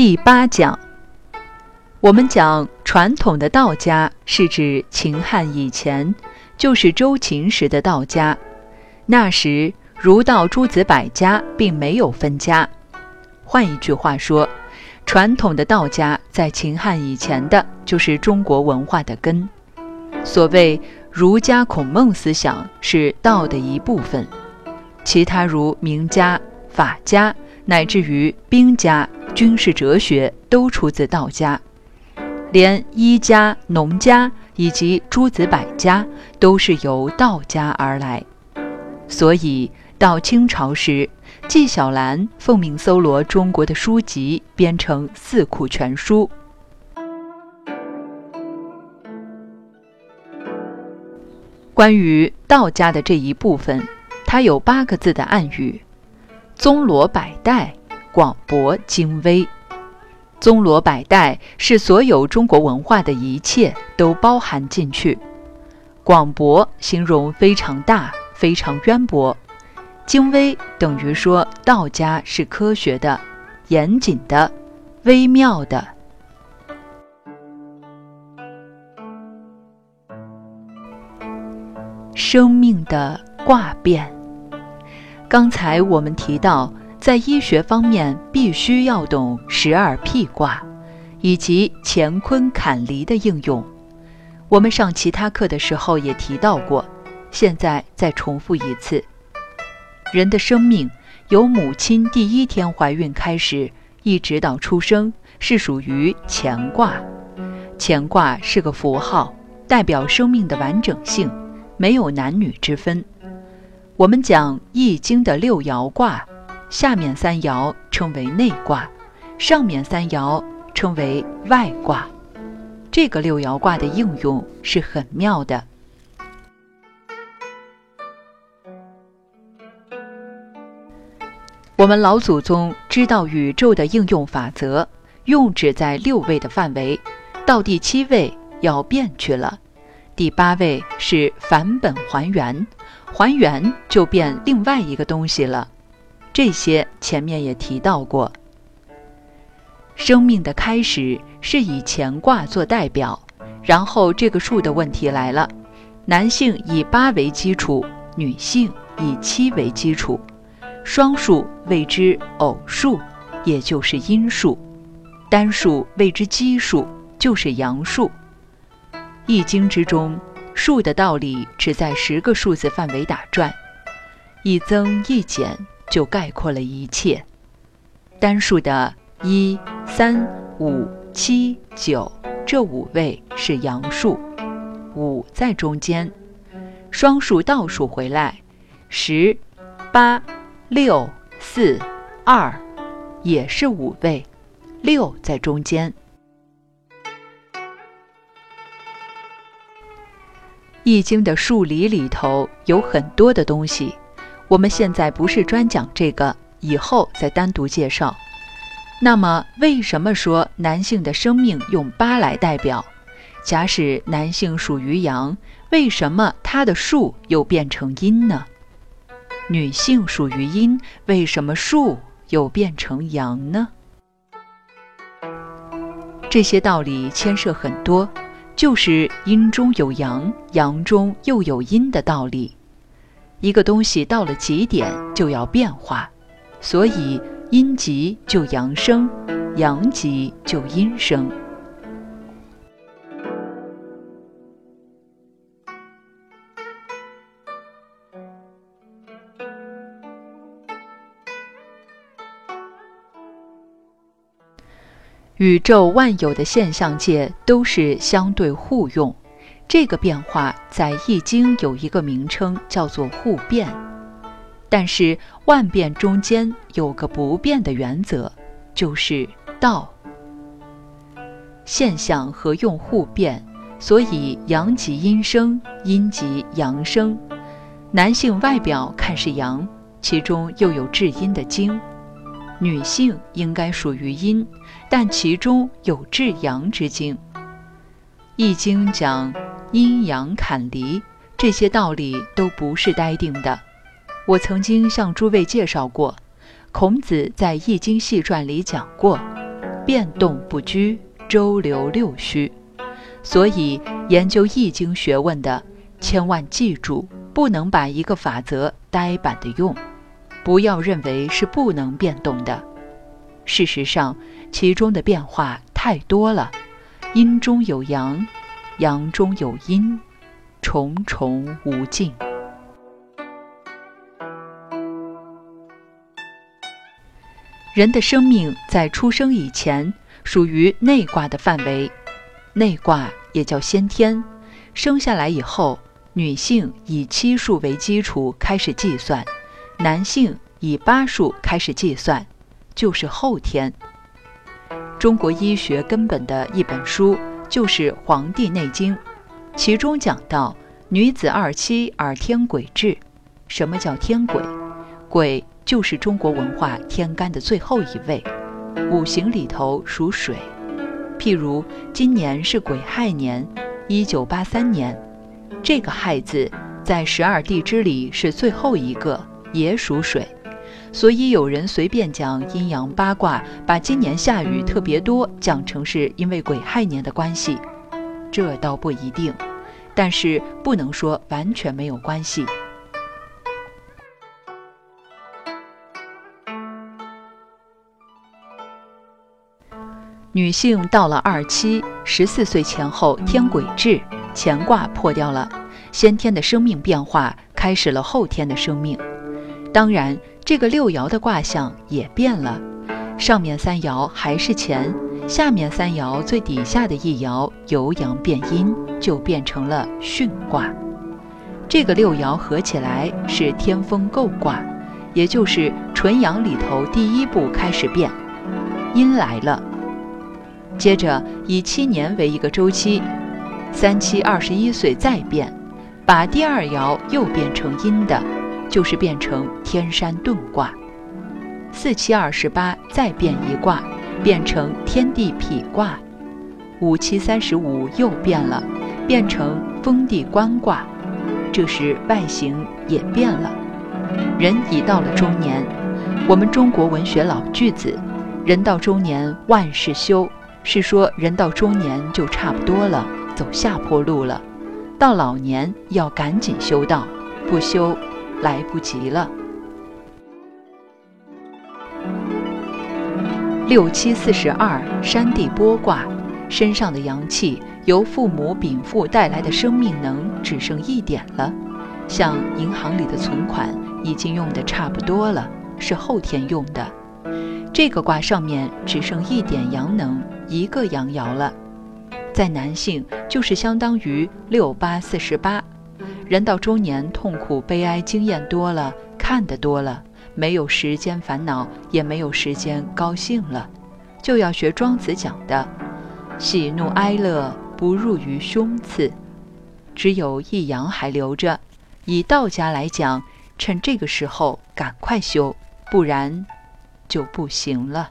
第八讲，我们讲传统的道家是指秦汉以前，就是周秦时的道家。那时儒道诸子百家并没有分家。换一句话说，传统的道家在秦汉以前的就是中国文化的根。所谓儒家孔孟思想是道的一部分，其他如名家、法家。乃至于兵家、军事哲学都出自道家，连医家、农家以及诸子百家都是由道家而来。所以到清朝时，纪晓岚奉命搜罗中国的书籍，编成《四库全书》。关于道家的这一部分，它有八个字的暗语。宗罗百代，广博精微。宗罗百代是所有中国文化的一切都包含进去。广博形容非常大，非常渊博。精微等于说道家是科学的、严谨的、微妙的。生命的卦变。刚才我们提到，在医学方面必须要懂十二辟卦，以及乾坤坎离的应用。我们上其他课的时候也提到过，现在再重复一次：人的生命由母亲第一天怀孕开始，一直到出生，是属于乾卦。乾卦是个符号，代表生命的完整性，没有男女之分。我们讲《易经》的六爻卦，下面三爻称为内卦，上面三爻称为外卦。这个六爻卦的应用是很妙的。我们老祖宗知道宇宙的应用法则，用只在六位的范围，到第七位要变去了，第八位是返本还原。还原就变另外一个东西了，这些前面也提到过。生命的开始是以乾卦做代表，然后这个数的问题来了：男性以八为基础，女性以七为基础，双数谓之偶数，也就是阴数；单数谓之奇数，就是阳数。易经之中。数的道理只在十个数字范围打转，一增一减就概括了一切。单数的一、三、五、七、九这五位是阳数，五在中间。双数倒数回来，十、八、六、四、二也是五位，六在中间。易经的数理里头有很多的东西，我们现在不是专讲这个，以后再单独介绍。那么，为什么说男性的生命用八来代表？假使男性属于阳，为什么他的数又变成阴呢？女性属于阴，为什么数又变成阳呢？这些道理牵涉很多。就是阴中有阳，阳中又有阴的道理。一个东西到了极点就要变化，所以阴极就阳生，阳极就阴生。宇宙万有的现象界都是相对互用，这个变化在《易经》有一个名称叫做互变。但是万变中间有个不变的原则，就是道。现象和用互变，所以阳极阴生，阴极阳生。男性外表看是阳，其中又有至阴的精。女性应该属于阴，但其中有至阳之精。易经讲阴阳坎离，这些道理都不是呆定的。我曾经向诸位介绍过，孔子在《易经细传》里讲过：“变动不居，周流六虚。所以研究易经学问的，千万记住，不能把一个法则呆板的用，不要认为是不能变动的。事实上，其中的变化太多了，阴中有阳，阳中有阴，重重无尽。人的生命在出生以前属于内卦的范围，内卦也叫先天。生下来以后，女性以七数为基础开始计算，男性以八数开始计算，就是后天。中国医学根本的一本书就是《黄帝内经》，其中讲到女子二七而天癸至。什么叫天癸？癸。就是中国文化天干的最后一位，五行里头属水。譬如今年是癸亥年，一九八三年，这个亥字在十二地支里是最后一个，也属水。所以有人随便讲阴阳八卦，把今年下雨特别多讲成是因为癸亥年的关系，这倒不一定，但是不能说完全没有关系。女性到了二七十四岁前后，天癸至，乾卦破掉了，先天的生命变化开始了后天的生命。当然，这个六爻的卦象也变了，上面三爻还是乾，下面三爻最底下的一爻由阳变阴，就变成了巽卦。这个六爻合起来是天风姤卦，也就是纯阳里头第一步开始变，阴来了。接着以七年为一个周期，三七二十一岁再变，把第二爻又变成阴的，就是变成天山遁卦。四七二十八再变一卦，变成天地痞卦。五七三十五又变了，变成封地官卦。这时外形也变了，人已到了中年。我们中国文学老句子：“人到中年万事休。”是说，人到中年就差不多了，走下坡路了。到老年要赶紧修道，不修来不及了。六七四十二，山地剥卦，身上的阳气由父母禀赋带来的生命能只剩一点了，像银行里的存款已经用的差不多了，是后天用的。这个卦上面只剩一点阳能。一个阳爻了，在男性就是相当于六八四十八。人到中年，痛苦悲哀经验多了，看得多了，没有时间烦恼，也没有时间高兴了，就要学庄子讲的：喜怒哀乐不入于胸次。只有一阳还留着。以道家来讲，趁这个时候赶快修，不然就不行了。